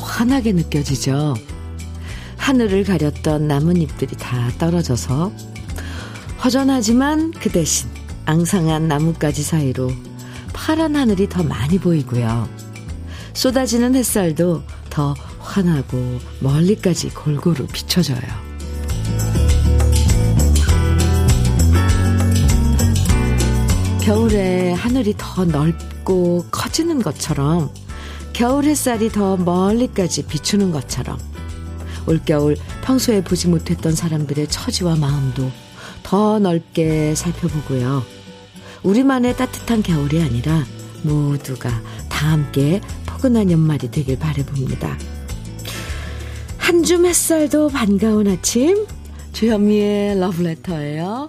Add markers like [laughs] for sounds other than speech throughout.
환하게 느껴지죠. 하늘을 가렸던 나뭇잎들이 다 떨어져서 허전하지만 그 대신 앙상한 나뭇가지 사이로 파란 하늘이 더 많이 보이고요. 쏟아지는 햇살도 더 환하고 멀리까지 골고루 비춰져요. 겨울에 하늘이 더 넓고 커지는 것처럼 겨울 햇살이 더 멀리까지 비추는 것처럼 올겨울 평소에 보지 못했던 사람들의 처지와 마음도 더 넓게 살펴보고요. 우리만의 따뜻한 겨울이 아니라 모두가 다 함께 포근한 연말이 되길 바래봅니다. 한 줌 햇살도 반가운 아침 주현미의 러브레터예요.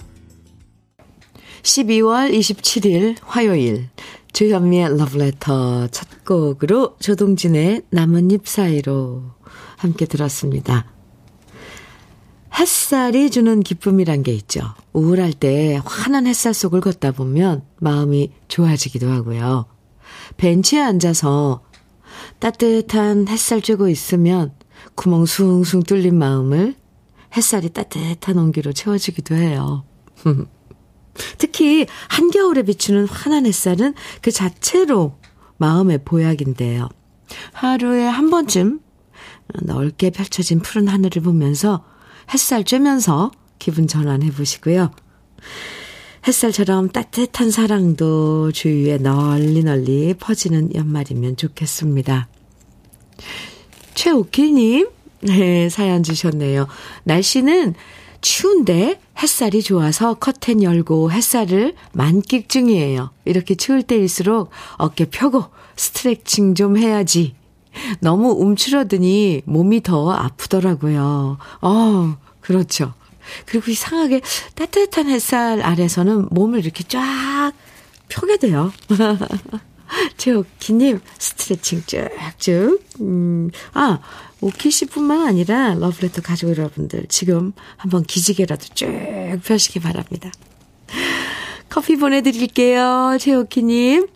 12월 27일 화요일 주현미의 러브레터 첫 곡으로 조동진의 나뭇잎 사이로 함께 들었습니다. 햇살이 주는 기쁨이란 게 있죠. 우울할 때 환한 햇살 속을 걷다 보면 마음이 좋아지기도 하고요. 벤치에 앉아서 따뜻한 햇살 쬐고 있으면 구멍 숭숭 뚫린 마음을 햇살이 따뜻한 온기로 채워주기도 해요. [laughs] 특히 한겨울에 비추는 환한 햇살은 그 자체로 마음의 보약인데요. 하루에 한 번쯤 넓게 펼쳐진 푸른 하늘을 보면서 햇살 쬐면서 기분 전환해 보시고요. 햇살처럼 따뜻한 사랑도 주위에 널리 널리 퍼지는 연말이면 좋겠습니다. 최옥희님, 네, 사연 주셨네요. 날씨는 추운데 햇살이 좋아서 커튼 열고 햇살을 만끽 중이에요. 이렇게 추울 때일수록 어깨 펴고 스트레칭 좀 해야지. 너무 움츠러드니 몸이 더 아프더라고요. 어, 그렇죠. 그리고 이상하게 따뜻한 햇살 아래서는 몸을 이렇게 쫙 펴게 돼요. [laughs] 최옥희님, 스트레칭 쭉쭉. 음, 아, 오키 씨뿐만 아니라 러브레터 가족 여러분들 지금 한번 기지개라도 쭉 펴시기 바랍니다. 커피 보내드릴게요. 최옥희님.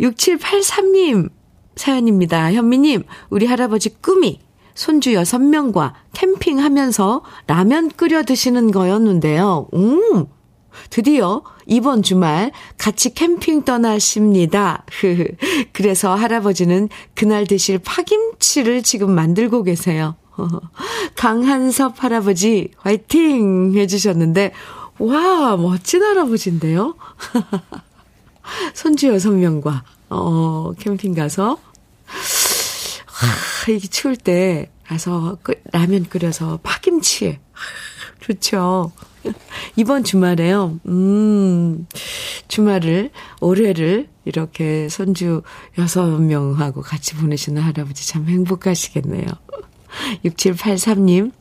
6783님 사연입니다. 현미님, 우리 할아버지 꿈이 손주 6명과 캠핑하면서 라면 끓여 드시는 거였는데요. 음, 드디어 이번 주말 같이 캠핑 떠나십니다. 그래서 할아버지는 그날 드실 파김치를 지금 만들고 계세요. [laughs] 강한섭 할아버지 화이팅 해주셨는데 와 멋진 할아버지인데요. 손주 여섯 명과 어 캠핑 가서 하, 이게 추울 때 가서 라면 끓여서 파김치 좋죠. 이번 주말에요. 음, 주말을, 올해를 이렇게 손주 6명하고 같이 보내시는 할아버지 참 행복하시겠네요. 6783님,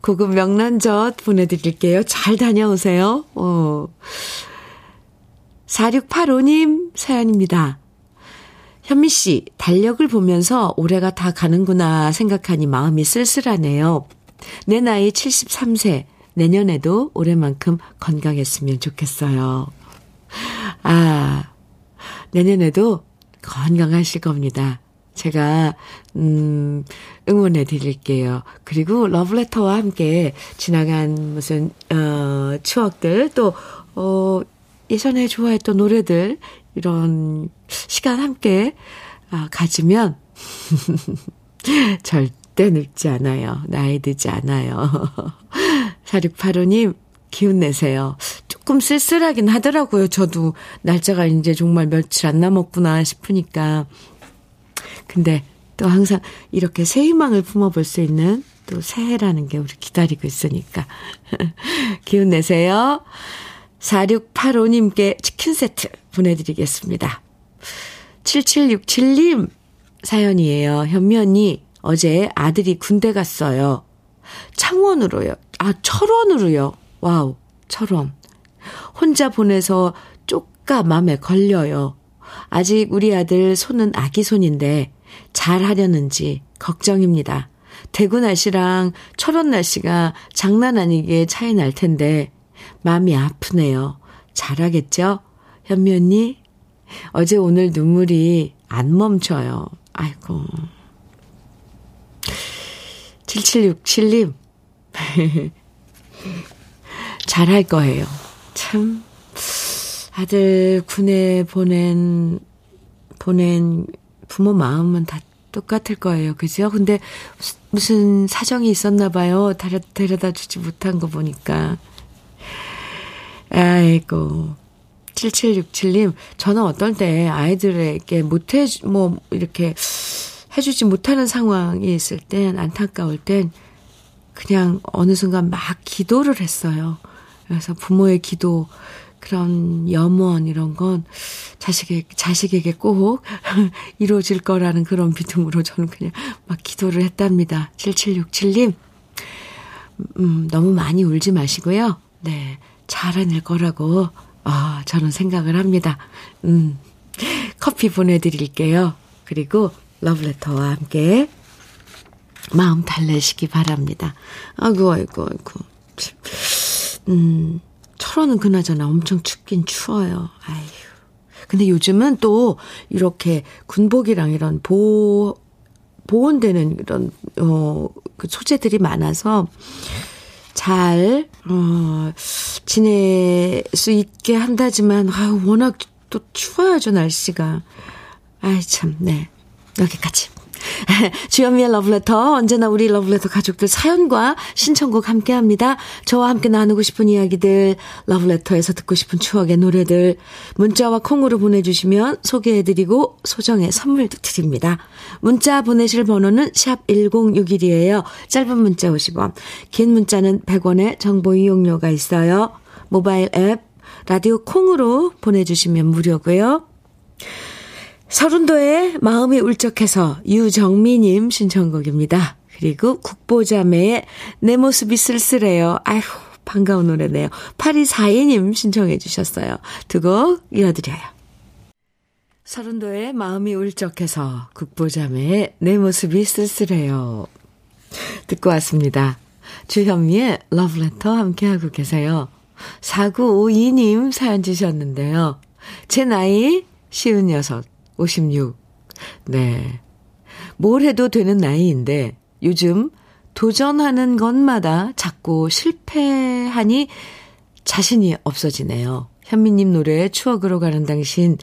고급 명란젓 보내드릴게요. 잘 다녀오세요. 어. 4685님 사연입니다. 현미 씨, 달력을 보면서 올해가 다 가는구나 생각하니 마음이 쓸쓸하네요. 내 나이 73세. 내년에도 올해만큼 건강했으면 좋겠어요. 아, 내년에도 건강하실 겁니다. 제가, 음, 응원해 드릴게요. 그리고 러브레터와 함께 지나간 무슨, 어, 추억들, 또, 어, 예전에 좋아했던 노래들, 이런 시간 함께, 아, 가지면, [laughs] 절 대 늙지 않아요. 나이 들지 않아요. [laughs] 4685님, 기운 내세요. 조금 쓸쓸하긴 하더라고요. 저도 날짜가 이제 정말 며칠 안 남았구나 싶으니까. 근데 또 항상 이렇게 새 희망을 품어볼 수 있는 또 새해라는 게 우리 기다리고 있으니까. [laughs] 기운 내세요. 4685님께 치킨 세트 보내드리겠습니다. 7767님 사연이에요. 언니, 어제 아들이 군대 갔어요. 창원으로요. 아, 철원으로요. 와우, 철원. 혼자 보내서 쪼까 맘에 걸려요. 아직 우리 아들 손은 아기 손인데 잘 하려는지 걱정입니다. 대구 날씨랑 철원 날씨가 장난 아니게 차이 날 텐데 마음이 아프네요. 잘하겠죠? 현미 언니? 어제 오늘 눈물이 안 멈춰요. 아이고. 7767님. [laughs] 잘할 거예요. 참, 아들 군에 보낸, 보낸 부모 마음은 다 똑같을 거예요. 그죠? 근데 무슨 사정이 있었나 봐요. 데려다 주지 못한 거 보니까. 아이고. 7767님, 저는 어떨 때 아이들에게 못해, 뭐, 이렇게 해주지 못하는 상황이 있을 땐, 안타까울 땐, 그냥 어느 순간 막 기도를 했어요. 그래서 부모의 기도, 그런 염원, 이런 건 자식에게, 자식에게 꼭 [laughs] 이루어질 거라는 그런 믿음으로 저는 그냥 막 기도를 했답니다. 7767님, 음, 너무 많이 울지 마시고요. 네. 잘해낼 거라고, 아, 저는 생각을 합니다. 음, 커피 보내드릴게요. 그리고 러브레터와 함께 마음 달래시기 바랍니다. 아이고, 아이고, 아이고. 음, 철원은 그나저나 엄청 춥긴 추워요. 아휴. 근데 요즘은 또 이렇게 군복이랑 이런 보, 보온되는 이런, 어, 그 소재들이 많아서 잘, 어, 지낼 수 있게 한다지만, 아유, 워낙 또 추워야죠, 날씨가. 아이, 참, 네. 여기까지. [laughs] 주현미의 러브레터 언제나 우리 러브레터 가족들 사연과 신청곡 함께합니다. 저와 함께 나누고 싶은 이야기들 러브레터에서 듣고 싶은 추억의 노래들 문자와 콩으로 보내주시면 소개해드리고 소정의 선물도 드립니다. 문자 보내실 번호는 샵 1061이에요. 짧은 문자 50원 긴 문자는 100원의 정보 이용료가 있어요. 모바일 앱 라디오 콩으로 보내주시면 무료고요. 서른도의 마음이 울적해서 유정미님 신청곡입니다. 그리고 국보자매의 내 모습이 쓸쓸해요. 아휴, 반가운 노래네요. 8242님 신청해 주셨어요. 두 곡 이어드려요. 서른도의 마음이 울적해서 국보자매의 내 모습이 쓸쓸해요. 듣고 왔습니다. 주현미의 러브레터 함께하고 계세요. 4952님 사연 주셨는데요. 제 나이 56. 56. 네. 뭘 해도 되는 나이인데 요즘 도전하는 것마다 자꾸 실패하니 자신이 없어지네요. 현미님 노래 추억으로 가는 당신.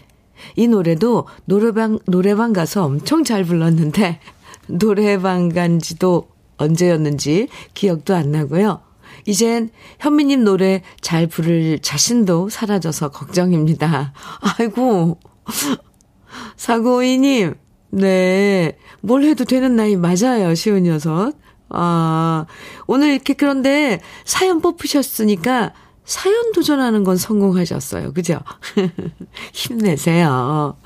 이 노래도 노래방, 노래방 가서 엄청 잘 불렀는데 [laughs] 노래방 간 지도 언제였는지 기억도 안 나고요. 이젠 현미님 노래 잘 부를 자신도 사라져서 걱정입니다. [laughs] 아이고, 사고이님, 네. 뭘 해도 되는 나이 맞아요, 쉰여섯. 아, 오늘 이렇게 그런데 사연 뽑히셨으니까 사연 도전하는 건 성공하셨어요. 그죠? [laughs] 힘내세요.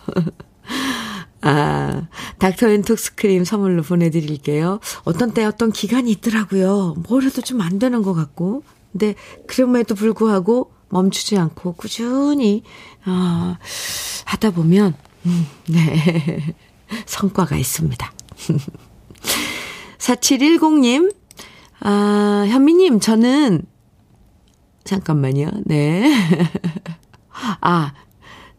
아, 닥터 앤 톡스크림 선물로 보내드릴게요. 어떤 때 어떤 기간이 있더라고요. 뭘 해도 좀 안 되는 것 같고. 근데 그럼에도 불구하고 멈추지 않고 꾸준히, 아, 하다 보면 음, 네. [laughs] 성과가 있습니다. [laughs] 4710님, 아, 현미님, 저는, 잠깐만요. 네. [laughs] 아,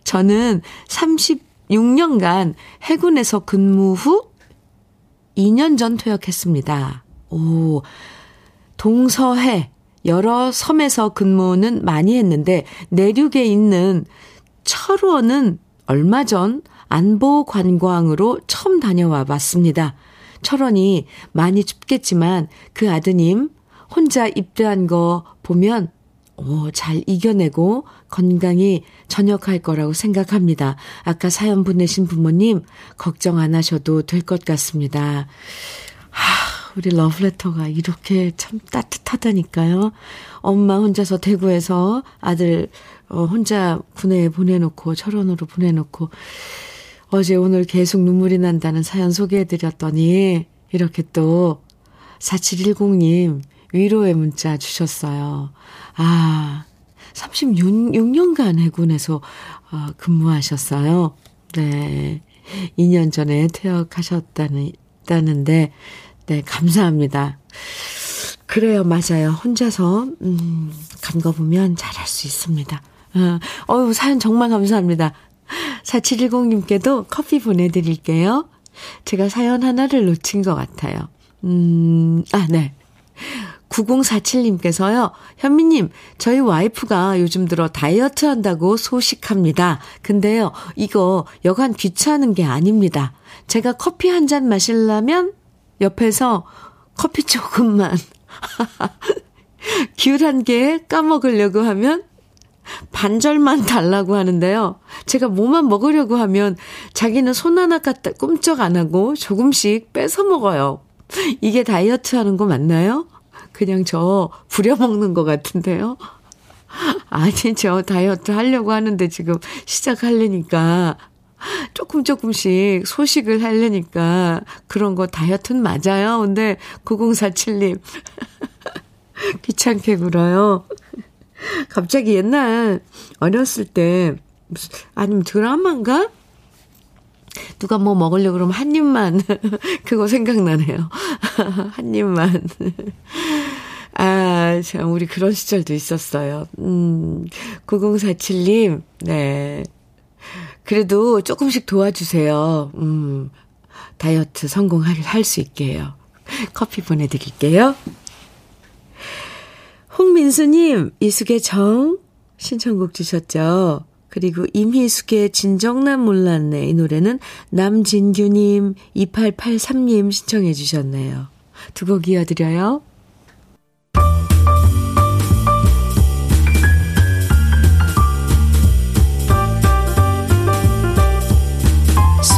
저는 36년간 해군에서 근무 후 2년 전 퇴역했습니다. 오, 동서해, 여러 섬에서 근무는 많이 했는데, 내륙에 있는 철원은 얼마 전 안보 관광으로 처음 다녀와 봤습니다. 철원이 많이 춥겠지만 그 아드님 혼자 입대한 거 보면 오, 잘 이겨내고 건강히 전역할 거라고 생각합니다. 아까 사연 보내신 부모님 걱정 안 하셔도 될 것 같습니다. 하, 우리 러브레터가 이렇게 참 따뜻하다니까요. 엄마 혼자서 대구에서 아들 어, 혼자 군에 보내놓고 철원으로 보내놓고 어제 오늘 계속 눈물이 난다는 사연 소개해드렸더니 이렇게 또 4710님 위로의 문자 주셨어요. 아, 36년간 해군에서 어, 근무하셨어요. 네. 2년 전에 퇴역하셨다는, 다는데, 네, 감사합니다. 그래요, 맞아요. 혼자서, 음, 간거 보면 잘할 수 있습니다. 어, 어유 사연 정말 감사합니다. 4710님께도 커피 보내드릴게요. 제가 사연 하나를 놓친 것 같아요. 음, 아, 네. 9047님께서요, 현미님, 저희 와이프가 요즘 들어 다이어트 한다고 소식합니다. 근데요, 이거 여간 귀찮은 게 아닙니다. 제가 커피 한 잔 마시려면 옆에서 커피 조금만, 귤 한 개 까먹으려고 하면 반절만 달라고 하는데요. 제가 뭐만 먹으려고 하면 자기는 손 하나 갖다 꼼짝 안 하고 조금씩 뺏어 먹어요. 이게 다이어트 하는 거 맞나요? 그냥 저 부려먹는 것 같은데요. 아니, 저 다이어트 하려고 하는데 지금 시작하려니까 [gasps] 조금 조금씩 소식을 하려니까 그런 거 다이어트는 맞아요. 근데 9047님 [laughs] 귀찮게 굴어요. [laughs] 갑자기 옛날 어렸을 때 아니면 드라마인가? 누가 뭐 먹으려고 그러면 한 입만 [laughs] 그거 생각나네요. 한 입만. 아, 참 우리 그런 시절도 있었어요. 음. 9047님. 네. 그래도 조금씩 도와주세요. 음. 다이어트 성공할 수 있게 요 커피 보내드릴게요. 홍민수님, 이숙의 정 신청곡 주셨죠? 그리고 임희숙의 진정난 몰랐네. 이 노래는 남진규님, 2883님 신청해 주셨네요. 두 곡 이어드려요.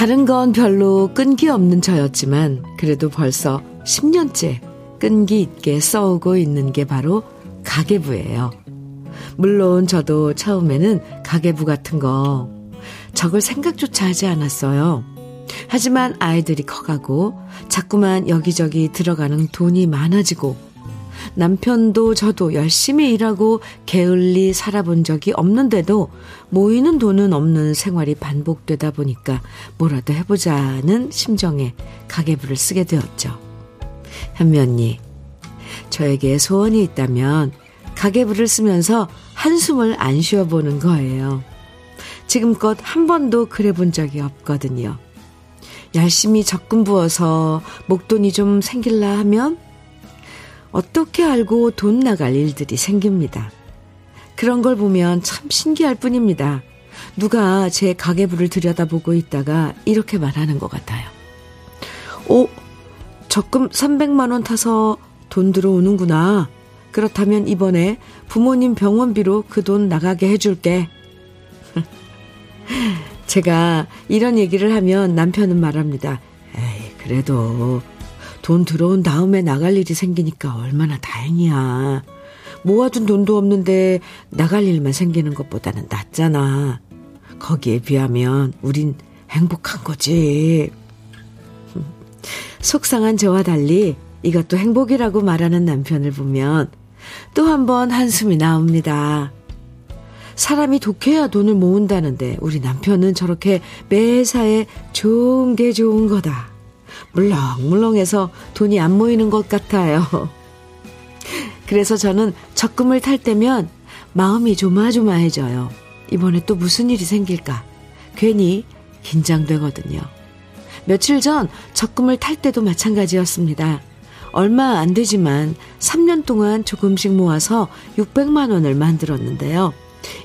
다른 건 별로 끈기 없는 저였지만, 그래도 벌써 10년째 끈기 있게 써오고 있는 게 바로 가계부예요. 물론 저도 처음에는 가계부 같은 거 적을 생각조차 하지 않았어요. 하지만 아이들이 커가고 자꾸만 여기저기 들어가는 돈이 많아지고 남편도 저도 열심히 일하고 게을리 살아본 적이 없는데도 모이는 돈은 없는 생활이 반복되다 보니까 뭐라도 해보자는 심정에 가계부를 쓰게 되었죠. 현미 언니, 저에게 소원이 있다면 가계부를 쓰면서 한숨을 안 쉬어보는 거예요. 지금껏 한 번도 그래 본 적이 없거든요. 열심히 적금 부어서 목돈이 좀 생길라 하면 어떻게 알고 돈 나갈 일들이 생깁니다. 그런 걸 보면 참 신기할 뿐입니다. 누가 제 가계부를 들여다보고 있다가 이렇게 말하는 것 같아요. 오, 적금 300만원 타서 돈 들어오는구나. 그렇다면 이번에 부모님 병원비로 그 돈 나가게 해줄게. [laughs] 제가 이런 얘기를 하면 남편은 말합니다. 에이, 그래도 돈 들어온 다음에 나갈 일이 생기니까 얼마나 다행이야. 모아둔 돈도 없는데 나갈 일만 생기는 것보다는 낫잖아. 거기에 비하면 우린 행복한 거지. 속상한 저와 달리 이것도 행복이라고 말하는 남편을 보면 또 한 번 한숨이 나옵니다. 사람이 독해야 돈을 모은다는데 우리 남편은 저렇게 매사에 좋은 게 좋은 거다. 물렁물렁해서 돈이 안 모이는 것 같아요. 그래서 저는 적금을 탈 때면 마음이 조마조마해져요. 이번에 또 무슨 일이 생길까? 괜히 긴장되거든요. 며칠 전 적금을 탈 때도 마찬가지였습니다. 얼마 안 되지만 3년 동안 조금씩 모아서 600만 원을 만들었는데요.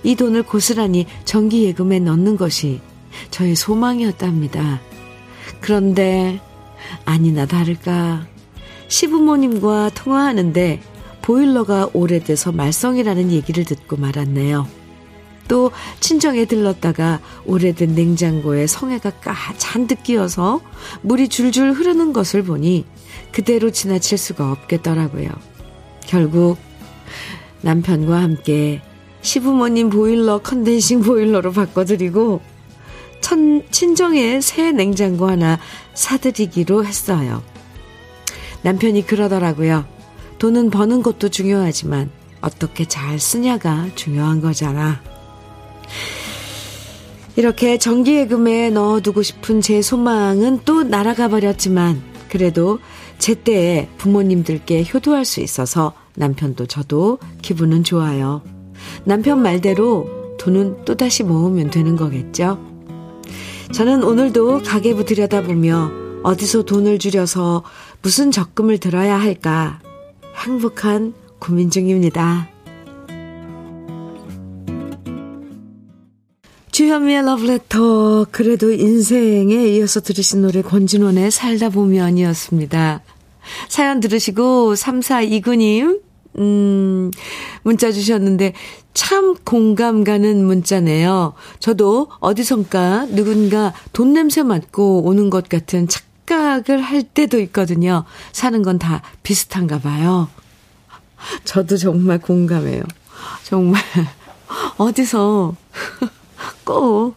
이 돈을 고스란히 정기예금에 넣는 것이 저의 소망이었답니다. 그런데 아니나 다를까 시부모님과 통화하는데 보일러가 오래돼서 말썽이라는 얘기를 듣고 말았네요. 또 친정에 들렀다가 오래된 냉장고에 성에가 잔뜩 끼어서 물이 줄줄 흐르는 것을 보니 그대로 지나칠 수가 없겠더라고요. 결국 남편과 함께 시부모님 보일러 컨덴싱 보일러로 바꿔드리고 천, 친정에 새 냉장고 하나 사드리기로 했어요. 남편이 그러더라고요. 돈은 버는 것도 중요하지만 어떻게 잘 쓰냐가 중요한 거잖아. 이렇게 정기예금에 넣어두고 싶은 제 소망은 또 날아가 버렸지만 그래도 제때에 부모님들께 효도할 수 있어서 남편도 저도 기분은 좋아요. 남편 말대로 돈은 또다시 모으면 되는 거겠죠? 저는 오늘도 가계부 들여다보며 어디서 돈을 줄여서 무슨 적금을 들어야 할까 행복한 고민 중입니다. 주현미의 러브레터 그래도 인생에 이어서 들으신 노래 권진원의 살다 보면이었습니다. 사연 들으시고 3429님 음, 문자 주셨는데 참 공감 가는 문자네요. 저도 어디선가 누군가 돈 냄새 맡고 오는 것 같은 착각을 할 때도 있거든요. 사는 건 다 비슷한가 봐요. 저도 정말 공감해요. 정말 [laughs] 어디서 [laughs] 꼭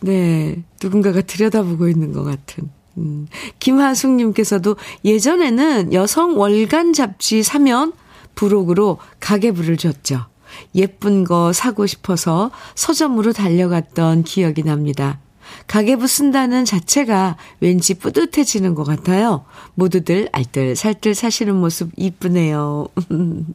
네, 누군가가 들여다보고 있는 것 같은. 음. 김하숙님께서도 예전에는 여성 월간 잡지 사면 부록으로 가계부를 줬죠. 예쁜 거 사고 싶어서 서점으로 달려갔던 기억이 납니다. 가계부 쓴다는 자체가 왠지 뿌듯해지는 것 같아요. 모두들 알뜰살뜰 사시는 모습 이쁘네요. [laughs]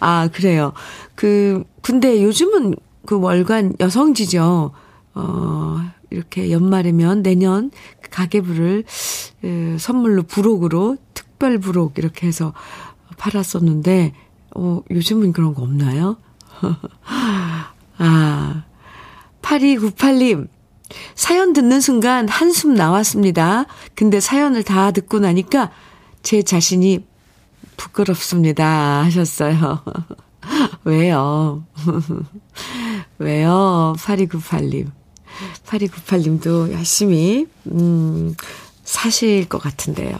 아, 그래요. 그, 근데 요즘은 그 월간 여성지죠. 어, 이렇게 연말이면 내년 가계부를 에, 선물로 부록으로 특별 부록 이렇게 해서 팔았었는데, 어, 요즘은 그런 거 없나요? [laughs] 아, 8298님. 사연 듣는 순간 한숨 나왔습니다. 근데 사연을 다 듣고 나니까 제 자신이 부끄럽습니다. 하셨어요. [laughs] 왜요? [laughs] 왜요? 8298님. 8298님도 열심히, 음, 사실 것 같은데요.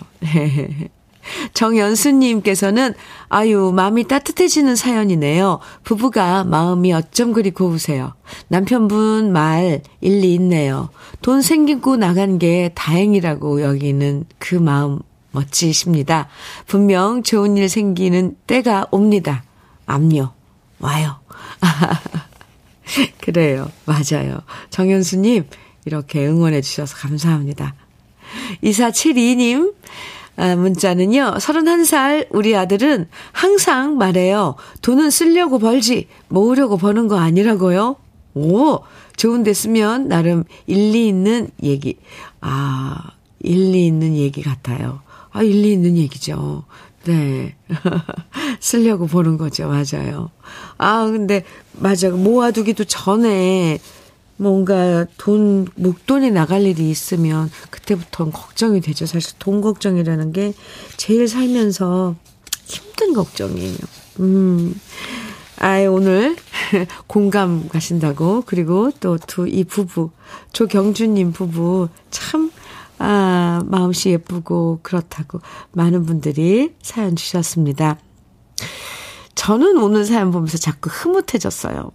정연수님께서는 아유 마음이 따뜻해지는 사연이네요. 부부가 마음이 어쩜 그리 고우세요. 남편분 말 일리 있네요. 돈 생기고 나간 게 다행이라고 여기는 그 마음 멋지십니다. 분명 좋은 일 생기는 때가 옵니다. 압류 와요. [laughs] 그래요. 맞아요. 정현수님, 이렇게 응원해 주셔서 감사합니다. 2472님, 아, 문자는요, 31살 우리 아들은 항상 말해요. 돈은 쓰려고 벌지, 모으려고 버는 거 아니라고요? 오, 좋은데 쓰면 나름 일리 있는 얘기. 아, 일리 있는 얘기 같아요. 아, 일리 있는 얘기죠. 네. [laughs] 쓰려고 보는 거죠. 맞아요. 아, 근데, 맞아. 모아두기도 전에 뭔가 돈, 목돈이 나갈 일이 있으면 그때부터는 걱정이 되죠. 사실 돈 걱정이라는 게 제일 살면서 힘든 걱정이에요. 음. 아이, 오늘 [laughs] 공감 가신다고. 그리고 또 두, 이 부부, 조경주님 부부 참, 아, 마음씨 예쁘고 그렇다고 많은 분들이 사연 주셨습니다. 저는 오늘 사연 보면서 자꾸 흐뭇해졌어요.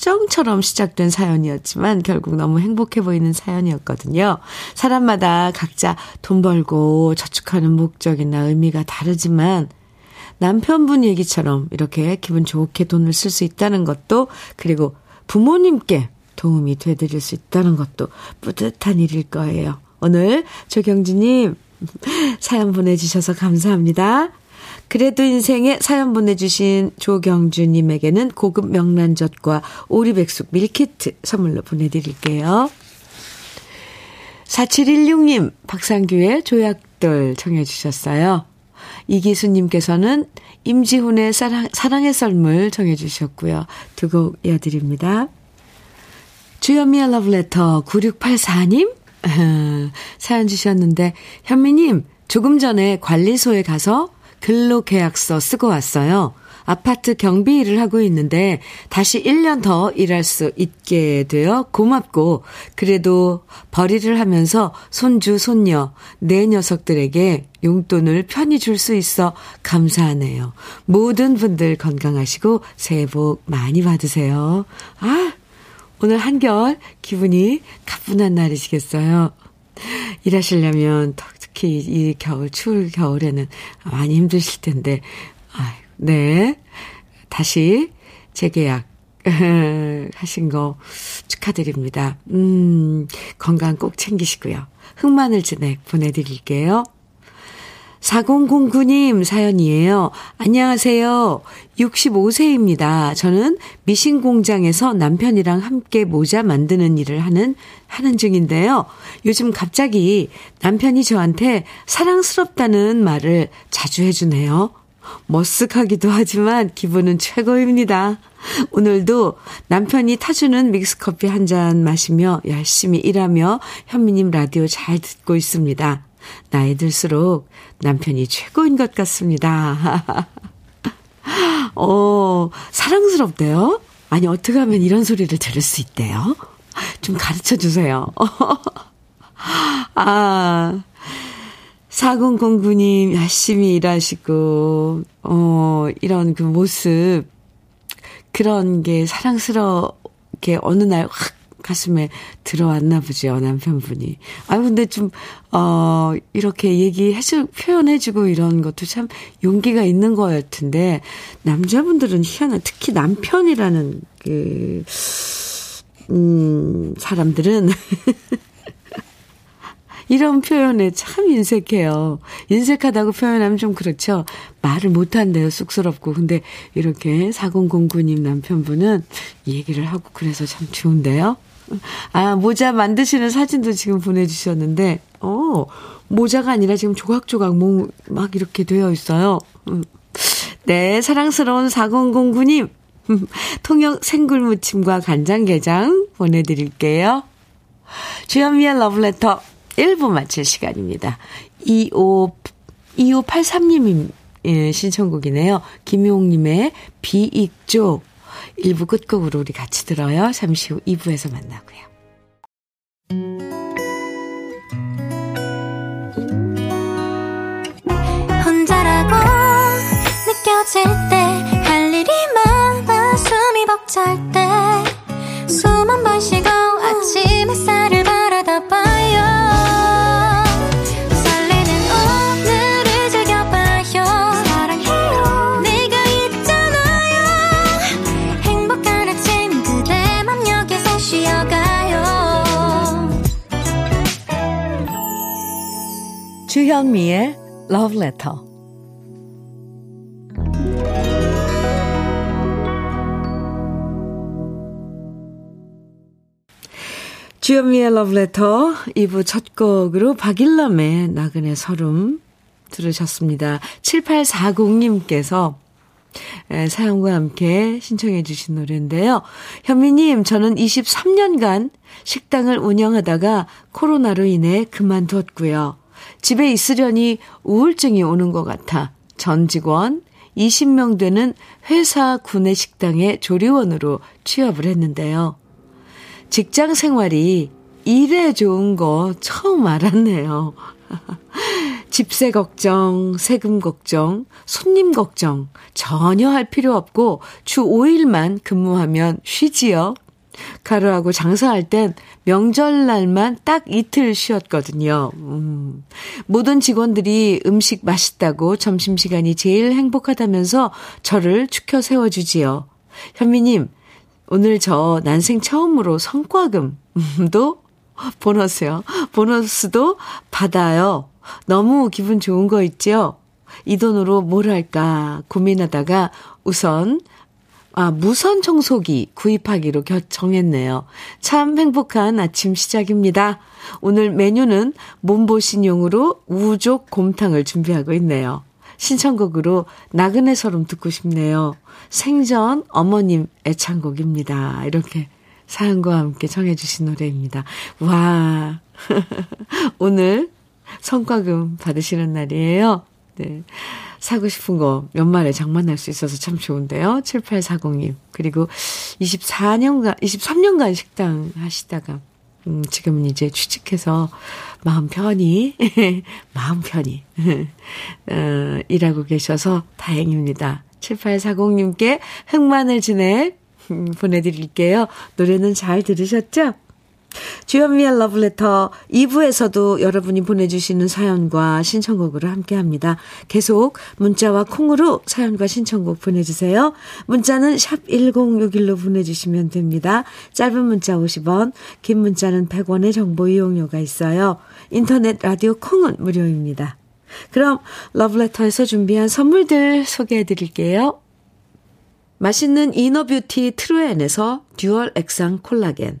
투정처럼 시작된 사연이었지만 결국 너무 행복해 보이는 사연이었거든요. 사람마다 각자 돈 벌고 저축하는 목적이나 의미가 다르지만 남편분 얘기처럼 이렇게 기분 좋게 돈을 쓸 수 있다는 것도 그리고 부모님께 도움이 되드릴 수 있다는 것도 뿌듯한 일일 거예요. 오늘 조경지님 사연 보내주셔서 감사합니다. 그래도 인생에 사연 보내주신 조경주님에게는 고급 명란젓과 오리백숙 밀키트 선물로 보내드릴게요. 4716님, 박상규의 조약돌 청해주셨어요. 이기수님께서는 임지훈의 사랑, 사랑의 썰물 청해주셨고요. 두 곡 이어드립니다. 주현미의 러브레터 9684님, [laughs] 사연 주셨는데, 현미님, 조금 전에 관리소에 가서 근로계약서 쓰고 왔어요. 아파트 경비 일을 하고 있는데 다시 1년 더 일할 수 있게 되어 고맙고 그래도 벌이를 하면서 손주, 손녀, 내 녀석들에게 용돈을 편히 줄 수 있어 감사하네요. 모든 분들 건강하시고 새해 복 많이 받으세요. 아, 오늘 한결 기분이 가뿐한 날이시겠어요. 일하시려면 특히 이 겨울, 추울 겨울에는 많이 힘드실 텐데, 아, 네. 다시 재계약 [laughs] 하신 거 축하드립니다. 음, 건강 꼭 챙기시고요. 흑마늘 진액 보내드릴게요. 4009님 사연이에요. 안녕하세요. 65세입니다. 저는 미신 공장에서 남편이랑 함께 모자 만드는 일을 하는, 하는 중인데요. 요즘 갑자기 남편이 저한테 사랑스럽다는 말을 자주 해주네요. 머쓱하기도 하지만 기분은 최고입니다. 오늘도 남편이 타주는 믹스커피 한 잔 마시며 열심히 일하며 현미님 라디오 잘 듣고 있습니다. 나이 들수록 남편이 최고인 것 같습니다. [laughs] 어, 사랑스럽대요? 아니, 어떻게 하면 이런 소리를 들을 수 있대요? 좀 가르쳐 주세요. [laughs] 아, 4009님 열심히 일하시고, 어, 이런 그 모습, 그런 게 사랑스럽게 어느 날 확 가슴에 들어왔나 보죠, 남편분이. 아, 근데 좀, 어, 이렇게 얘기해주, 표현해주고 이런 것도 참 용기가 있는 거 같은데, 남자분들은 희한한, 특히 남편이라는 그, 음, 사람들은, [laughs] 이런 표현에 참 인색해요. 인색하다고 표현하면 좀 그렇죠. 말을 못한대요. 쑥스럽고. 근데 이렇게 4009님 남편분은 얘기를 하고 그래서 참 좋은데요. 아, 모자 만드시는 사진도 지금 보내주셨는데, 어, 모자가 아니라 지금 조각조각 뭐, 막 이렇게 되어 있어요. 음. 네, 사랑스러운 4009님. 통영 생굴무침과 간장게장 보내드릴게요. 주현미의 러브레터 1부 마칠 시간입니다. 25, 2583님 예, 신청곡이네요. 김용님의 비익조 1부 끝곡으로 우리 같이 들어요. 잠시 후 2부에서 만나고요. 혼자라고 느껴질 때 할 일이 많아 숨이 벅찰 때숨 한번쉬 주현미의 Love Letter. 주현미의 Love Letter 2부 첫 곡으로 박일남의 나그네 서름 들으셨습니다. 7840님께서 사연과 함께 신청해 주신 노래인데요. 현미님, 저는 23년간 식당을 운영하다가 코로나로 인해 그만뒀고요. 집에 있으려니 우울증이 오는 것 같아 전 직원 20명 되는 회사 구내 식당의 조리원으로 취업을 했는데요. 직장 생활이 일에 좋은 거 처음 알았네요. [laughs] 집세 걱정, 세금 걱정, 손님 걱정 전혀 할 필요 없고 주 5일만 근무하면 쉬지요. 가루하고 장사할 땐 명절날만 딱 이틀 쉬었거든요. 음. 모든 직원들이 음식 맛있다고 점심시간이 제일 행복하다면서 저를 축혀 세워주지요. 현미님, 오늘 저 난생 처음으로 성과금도 보너스요. 보너스도 받아요. 너무 기분 좋은 거 있죠? 이 돈으로 뭘 할까 고민하다가 우선 아, 무선 청소기 구입하기로 결정했네요. 참 행복한 아침 시작입니다. 오늘 메뉴는 몸보신용으로 우족 곰탕을 준비하고 있네요. 신청곡으로 나그네 서름 듣고 싶네요. 생전 어머님 애창곡입니다. 이렇게 사연과 함께 청해주신 노래입니다. 와. [laughs] 오늘 성과금 받으시는 날이에요. 네. 사고 싶은 거 연말에 장만할 수 있어서 참 좋은데요. 7840님. 그리고 24년간, 23년간 식당 하시다가, 음, 지금은 이제 취직해서 마음 편히, [laughs] 마음 편히, [laughs] 어, 일하고 계셔서 다행입니다. 7840님께 흑마늘 진액 음, 보내드릴게요. 노래는 잘 들으셨죠? 주현미의 러브레터 2부에서도 여러분이 보내주시는 사연과 신청곡으로 함께 합니다. 계속 문자와 콩으로 사연과 신청곡 보내주세요. 문자는 샵 1061로 보내주시면 됩니다. 짧은 문자 50원, 긴 문자는 100원의 정보 이용료가 있어요. 인터넷 라디오 콩은 무료입니다. 그럼 러브레터에서 준비한 선물들 소개해 드릴게요. 맛있는 inner beauty 트루엔에서 듀얼 액상 콜라겐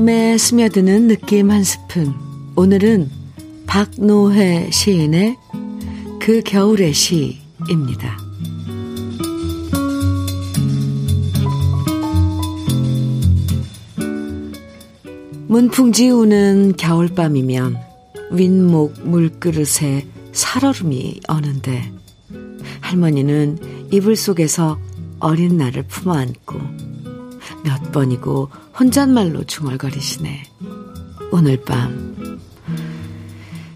마음에 스며드는 느낌 한 스푼. 오늘은 박노해 시인의 그 겨울의 시입니다. 문풍지 우는 겨울밤이면 윗목 물그릇에 살얼음이 어는데 할머니는 이불 속에서 어린 나를 품어안고 몇 번이고 혼잣말로 중얼거리시네. 오늘 밤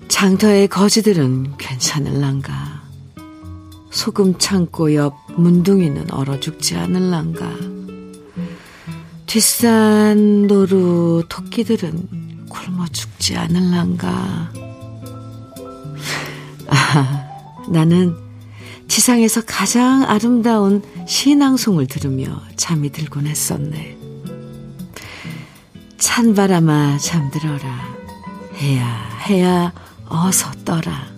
장터의 거지들은 괜찮을란가? 소금 창고 옆 문둥이는 얼어 죽지 않을란가? 뒷산 노루 토끼들은 굶어 죽지 않을란가? 아, 나는 지상에서 가장 아름다운 신앙송을 들으며 잠이 들곤 했었네. 찬바람아 잠들어라. 해야 해야 어서 떠라.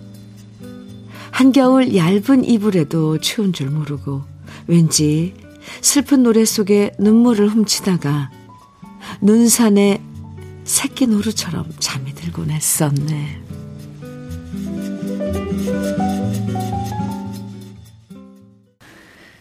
한겨울 얇은 이불에도 추운 줄 모르고 왠지 슬픈 노래 속에 눈물을 훔치다가 눈산에 새끼 노루처럼 잠이 들곤 했었네.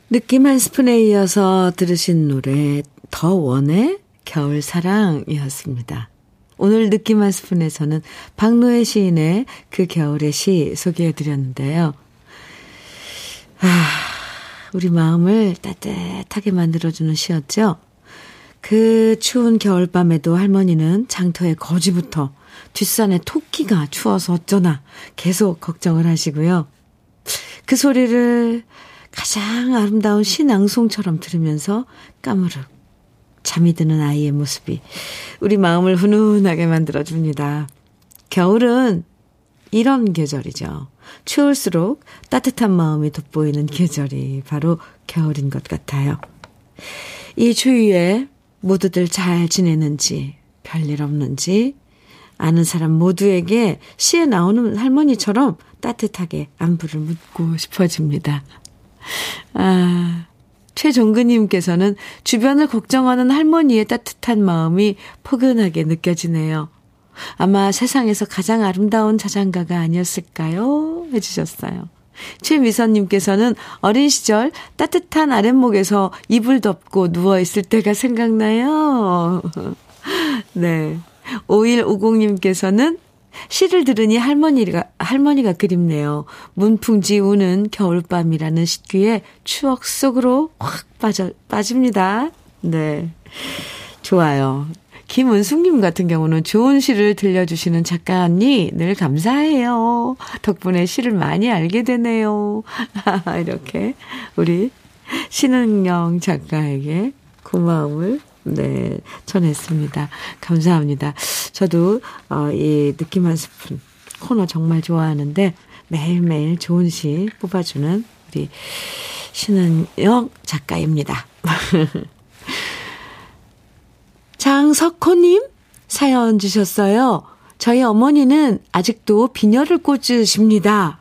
느낌 한 스푼에 이어서 들으신 노래 더 원의 겨울 사랑이었습니다. 오늘 느낌 한 스푼에서는 박노해 시인의 그 겨울의 시 소개해 드렸는데요. 아, 우리 마음을 따뜻하게 만들어주는 시였죠. 그 추운 겨울밤에도 할머니는 장터의 거지부터 뒷산에 토끼가 추워서 어쩌나 계속 걱정을 하시고요. 그 소리를 가장 아름다운 신앙송처럼 들으면서 까무룩 잠이 드는 아이의 모습이 우리 마음을 훈훈하게 만들어줍니다. 겨울은 이런 계절이죠. 추울수록 따뜻한 마음이 돋보이는 계절이 바로 겨울인 것 같아요. 이 추위에 모두들 잘 지내는지, 별일 없는지, 아는 사람 모두에게 시에 나오는 할머니처럼 따뜻하게 안부를 묻고 싶어집니다. 아, 최종근님께서는 주변을 걱정하는 할머니의 따뜻한 마음이 포근하게 느껴지네요. 아마 세상에서 가장 아름다운 자장가가 아니었을까요? 해주셨어요. 최미선님께서는 어린 시절 따뜻한 아랫목에서 이불 덮고 누워있을 때가 생각나요. [laughs] 네. 5150님께서는 시를 들으니 할머니가, 할머니가 그립네요. 문풍지 우는 겨울밤이라는 시귀에 추억 속으로 확 빠져, 빠집니다. 네. 좋아요. 김은숙님 같은 경우는 좋은 시를 들려주시는 작가 언니 늘 감사해요. 덕분에 시를 많이 알게 되네요. [laughs] 이렇게 우리 신은영 작가에게 고마움을 네, 전했습니다. 감사합니다. 저도, 어, 이 느낌 한 스푼 코너 정말 좋아하는데 매일매일 좋은 시 뽑아주는 우리 신은영 작가입니다. [laughs] 장석호님 사연 주셨어요. 저희 어머니는 아직도 비녀를 꽂으십니다.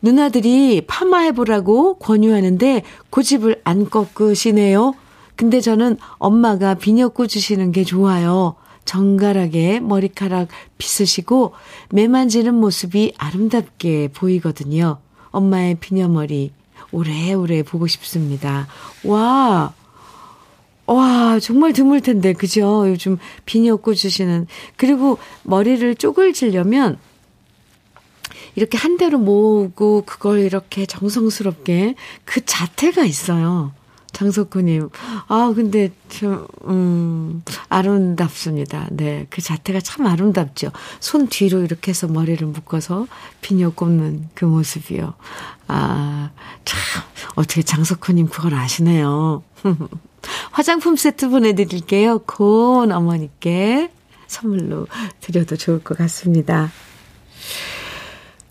누나들이 파마해보라고 권유하는데 고집을 안 꺾으시네요. 근데 저는 엄마가 비녀 꽂으시는 게 좋아요. 정갈하게 머리카락 빗으시고 매만지는 모습이 아름답게 보이거든요. 엄마의 비녀머리 오래오래 보고 싶습니다. 와, 와, 정말 드물 텐데, 그죠? 요즘 비녀 꽂으시는. 그리고 머리를 쪼글지려면 이렇게 한 대로 모으고 그걸 이렇게 정성스럽게 그 자태가 있어요. 장석구님. 아, 근데 좀, 음, 아름답습니다. 네. 그 자태가 참 아름답죠. 손 뒤로 이렇게 해서 머리를 묶어서 비녀 꼽는 그 모습이요. 아, 참, 어떻게 장석구님 그걸 아시네요. [laughs] 화장품 세트 보내드릴게요. 고운 어머니께 선물로 드려도 좋을 것 같습니다.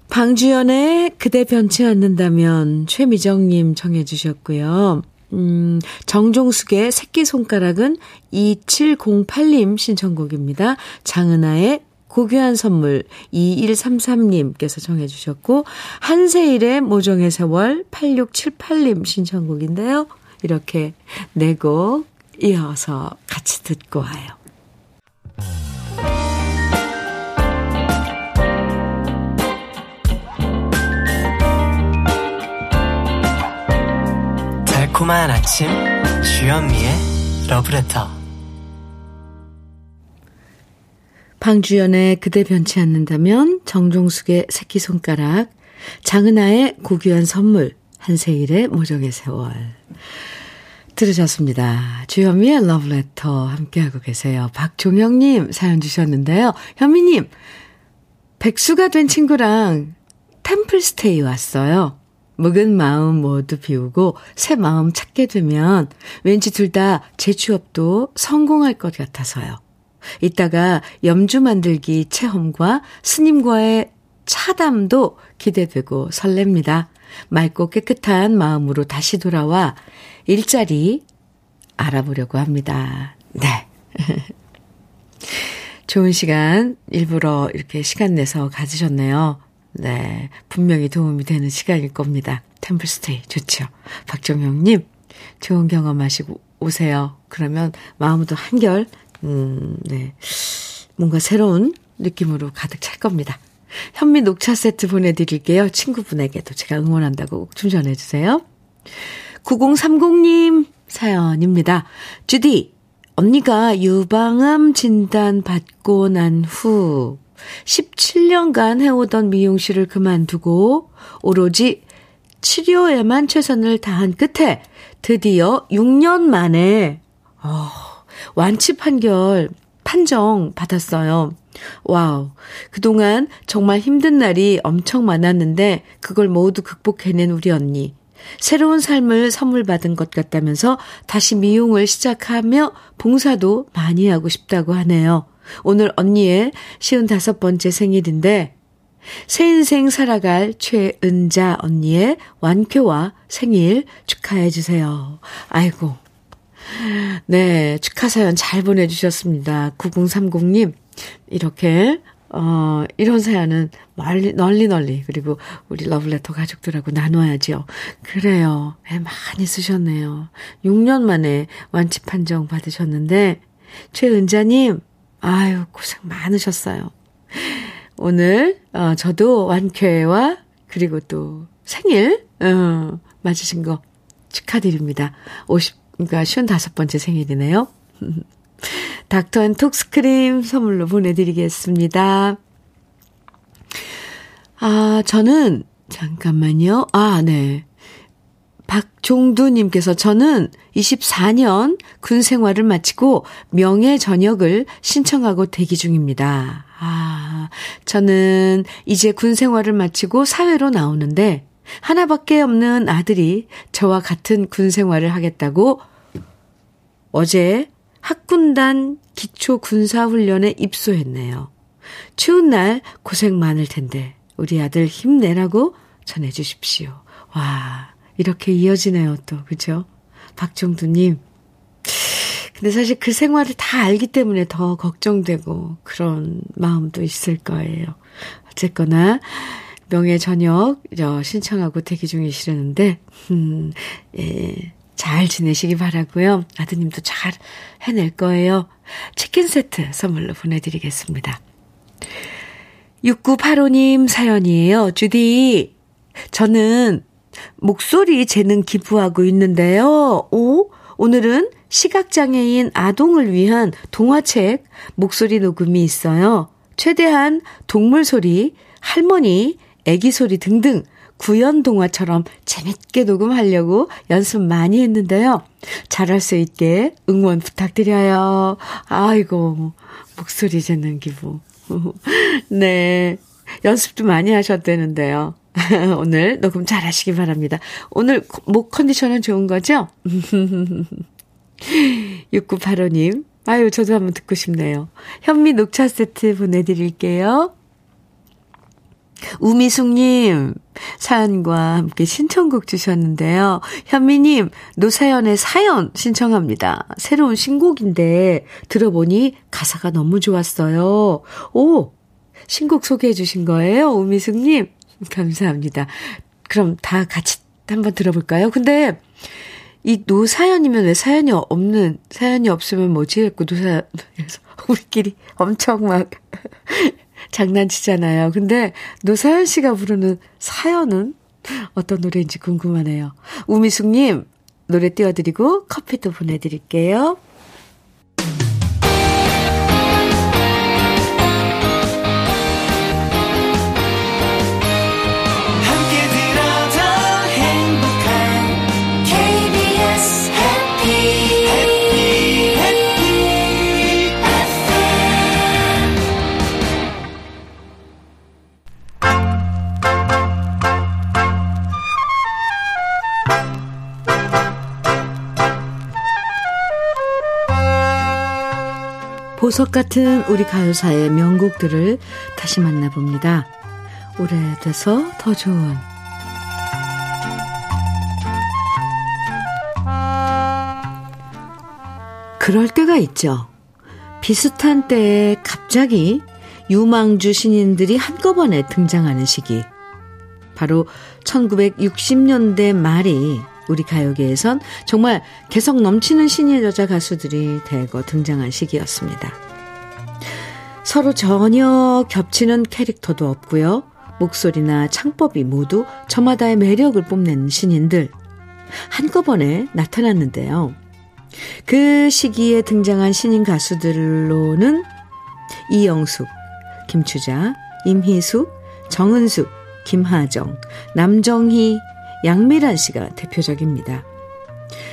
방주연의 그대 변치 않는다면 최미정님 정해 주셨고요. 음, 정종숙의 새끼손가락은 2708님 신청곡입니다. 장은아의 고귀한 선물 2133님께서 정해 주셨고 한세일의 모종의 세월 8678님 신청곡인데요. 이렇게 네곡 이어서 같이 듣고 와요. 달콤한 아침 주현미의 러브레터 방주연의 그대 변치 않는다면 정종숙의 새끼손가락 장은아의 고귀한 선물 한세일의 모종의 세월 들으셨습니다. 주현미의 러브레터 함께하고 계세요. 박종영님 사연 주셨는데요. 현미님, 백수가 된 친구랑 템플스테이 왔어요. 묵은 마음 모두 비우고 새 마음 찾게 되면 왠지 둘다제 취업도 성공할 것 같아서요. 이따가 염주 만들기 체험과 스님과의 차담도 기대되고 설렙니다. 맑고 깨끗한 마음으로 다시 돌아와 일자리 알아보려고 합니다. 네. [laughs] 좋은 시간 일부러 이렇게 시간 내서 가지셨네요. 네. 분명히 도움이 되는 시간일 겁니다. 템플스테이 좋죠. 박정영님, 좋은 경험하시고 오세요. 그러면 마음도 한결, 음, 네. 뭔가 새로운 느낌으로 가득 찰 겁니다. 현미 녹차 세트 보내드릴게요. 친구분에게도 제가 응원한다고 좀 전해주세요. 9030님 사연입니다. 주디, 언니가 유방암 진단 받고 난 후 17년간 해오던 미용실을 그만두고 오로지 치료에만 최선을 다한 끝에 드디어 6년 만에 어, 완치 판결 판정 받았어요. wow. 그동안 정말 힘든 날이 엄청 많았는데 그걸 모두 극복해낸 우리 언니. 새로운 삶을 선물 받은 것 같다면서 다시 미용을 시작하며 봉사도 많이 하고 싶다고 하네요. 오늘 언니의 55번째 생일인데 새 인생 살아갈 최은자 언니의 완쾌와 생일 축하해 주세요. 아이고. 네, 축하 사연 잘 보내주셨습니다. 9030님, 이렇게, 어, 이런 사연은 널리, 널리, 널리, 그리고 우리 러블레터 가족들하고 나눠야죠. 그래요. 애 많이 쓰셨네요. 6년 만에 완치 판정 받으셨는데, 최은자님, 아유, 고생 많으셨어요. 오늘, 어, 저도 완쾌와, 그리고 또 생일, 어, 맞으신 거 축하드립니다. 50, 그러니까 55번째 생일이네요. [laughs] 닥터 앤 톡스크림 선물로 보내드리겠습니다. 아, 저는, 잠깐만요. 아, 네. 박종두님께서 저는 24년 군 생활을 마치고 명예 전역을 신청하고 대기 중입니다. 아, 저는 이제 군 생활을 마치고 사회로 나오는데 하나밖에 없는 아들이 저와 같은 군 생활을 하겠다고 어제 학군단 기초 군사훈련에 입소했네요. 추운 날 고생 많을 텐데 우리 아들 힘내라고 전해주십시오. 와, 이렇게 이어지네요, 또. 그죠? 박종두님. 근데 사실 그 생활을 다 알기 때문에 더 걱정되고 그런 마음도 있을 거예요. 어쨌거나, 명예 전역 신청하고 대기 중이시라는데, 음, 예, 잘 지내시기 바라고요. 아드님도 잘 해낼 거예요. 치킨 세트 선물로 보내드리겠습니다. 6985님 사연이에요. 주디, 저는 목소리 재능 기부하고 있는데요. 오, 오늘은 시각장애인 아동을 위한 동화책 목소리 녹음이 있어요. 최대한 동물 소리, 할머니, 애기 소리 등등 구연 동화처럼 재밌게 녹음하려고 연습 많이 했는데요. 잘할 수 있게 응원 부탁드려요. 아이고, 목소리 재능 기부. [laughs] 네. 연습도 많이 하셨다는데요. [laughs] 오늘 녹음 잘 하시기 바랍니다. 오늘 목 컨디션은 좋은 거죠? [laughs] 6985님. 아유, 저도 한번 듣고 싶네요. 현미 녹차 세트 보내드릴게요. 우미숙님, 사연과 함께 신청곡 주셨는데요. 현미님, 노사연의 사연 신청합니다. 새로운 신곡인데 들어보니 가사가 너무 좋았어요. 오! 신곡 소개해 주신 거예요? 우미숙님? [laughs] 감사합니다. 그럼 다 같이 한번 들어볼까요? 근데 이 노사연이면 왜 사연이 없는, 사연이 없으면 뭐지? 했고, 노사연, 그래서 [laughs] 우리끼리 엄청 막 [laughs] 장난치잖아요. 근데 노사연 씨가 부르는 사연은 어떤 노래인지 궁금하네요. 우미숙님, 노래 띄워드리고 커피도 보내드릴게요. 보석 같은 우리 가요사의 명곡들을 다시 만나봅니다. 오래돼서 더 좋은 그럴 때가 있죠. 비슷한 때에 갑자기 유망주 신인들이 한꺼번에 등장하는 시기. 바로 1960년대 말이 우리 가요계에선 정말 개성 넘치는 신인 여자 가수들이 대거 등장한 시기였습니다. 서로 전혀 겹치는 캐릭터도 없고요. 목소리나 창법이 모두 저마다의 매력을 뽐낸 신인들 한꺼번에 나타났는데요. 그 시기에 등장한 신인 가수들로는 이영숙, 김추자, 임희숙, 정은숙, 김하정, 남정희, 양미란 씨가 대표적입니다.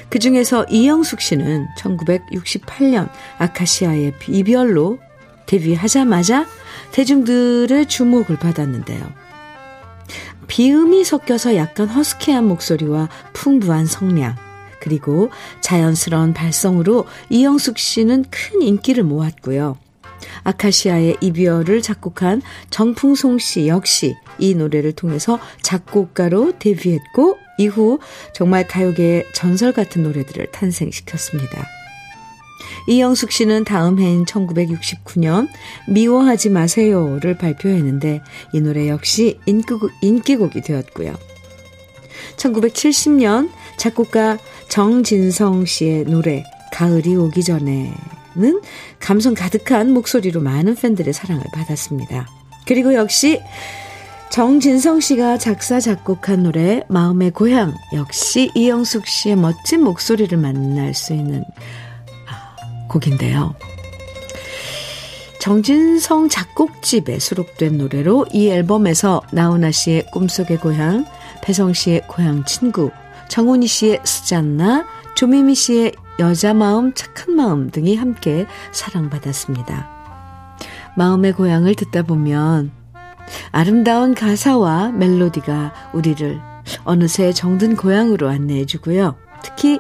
그 중에서 이영숙 씨는 1968년 아카시아의 이별로 데뷔하자마자 대중들의 주목을 받았는데요. 비음이 섞여서 약간 허스키한 목소리와 풍부한 성량, 그리고 자연스러운 발성으로 이영숙 씨는 큰 인기를 모았고요. 아카시아의 이별을 작곡한 정풍송 씨 역시 이 노래를 통해서 작곡가로 데뷔했고 이후 정말 가요계의 전설 같은 노래들을 탄생시켰습니다. 이영숙 씨는 다음 해인 1969년 미워하지 마세요를 발표했는데 이 노래 역시 인기곡, 인기곡이 되었고요. 1970년 작곡가 정진성 씨의 노래 가을이 오기 전에는 감성 가득한 목소리로 많은 팬들의 사랑을 받았습니다. 그리고 역시 정진성 씨가 작사 작곡한 노래 마음의 고향 역시 이영숙 씨의 멋진 목소리를 만날 수 있는 아, 곡인데요. 정진성 작곡집에 수록된 노래로 이 앨범에서 나훈아 씨의 꿈속의 고향, 배성 씨의 고향 친구, 정훈이 씨의 스잔나, 조미미 씨의 여자 마음 착한 마음 등이 함께 사랑받았습니다. 마음의 고향을 듣다 보면 아름다운 가사와 멜로디가 우리를 어느새 정든 고향으로 안내해 주고요. 특히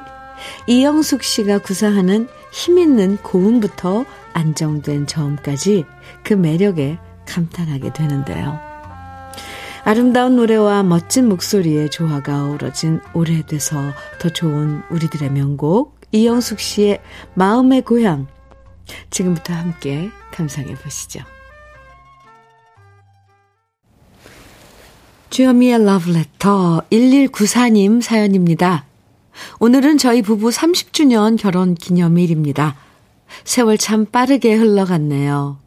이영숙 씨가 구사하는 힘있는 고음부터 안정된 저음까지 그 매력에 감탄하게 되는데요. 아름다운 노래와 멋진 목소리의 조화가 어우러진 오래돼서 더 좋은 우리들의 명곡 이영숙 씨의 마음의 고향 지금부터 함께 감상해 보시죠. 주현미의 러브레터 1194님 사연입니다. 오늘은 저희 부부 30주년 결혼 기념일입니다. 세월 참 빠르게 흘러갔네요.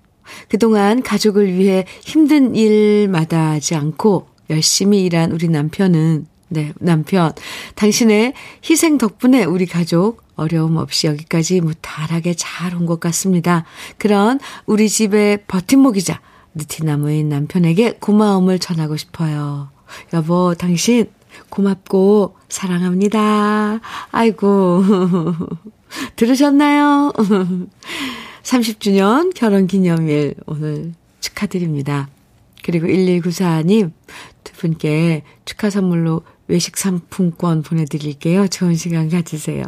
그동안 가족을 위해 힘든 일마다 하지 않고 열심히 일한 우리 남편은, 네, 남편, 당신의 희생 덕분에 우리 가족 어려움 없이 여기까지 무탈하게 잘 온 것 같습니다. 그런 우리 집의 버팀목이자 느티나무인 남편에게 고마움을 전하고 싶어요. 여보, 당신 고맙고 사랑합니다. 아이고. [laughs] 들으셨나요? [laughs] 30주년 결혼 기념일 오늘 축하드립니다. 그리고 1194님 두 분께 축하 선물로 외식 상품권 보내드릴게요. 좋은 시간 가지세요.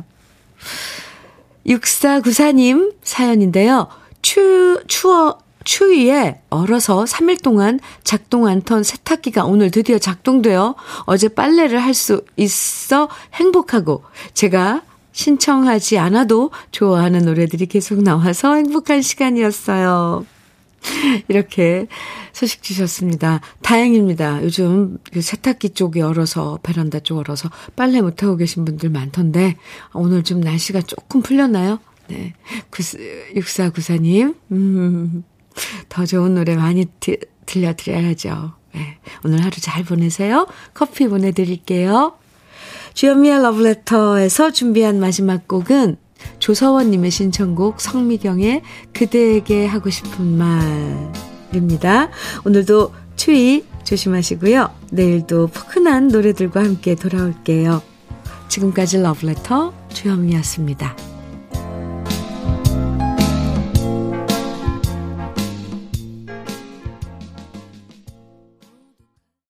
6494님 사연인데요. 추, 추워, 추위에 얼어서 3일 동안 작동 않던 세탁기가 오늘 드디어 작동되어 어제 빨래를 할 수 있어 행복하고 제가 신청하지 않아도 좋아하는 노래들이 계속 나와서 행복한 시간이었어요. 이렇게 소식 주셨습니다. 다행입니다. 요즘 그 세탁기 쪽이 얼어서, 베란다 쪽 얼어서 빨래 못하고 계신 분들 많던데, 오늘 좀 날씨가 조금 풀렸나요? 네. 6494님, 음, 더 좋은 노래 많이 드, 들려드려야죠. 네. 오늘 하루 잘 보내세요. 커피 보내드릴게요. 주현미의 러브레터에서 준비한 마지막 곡은 조서원님의 신청곡 성미경의 그대에게 하고 싶은 말입니다. 오늘도 추위 조심하시고요. 내일도 포근한 노래들과 함께 돌아올게요. 지금까지 러브레터 주현미였습니다.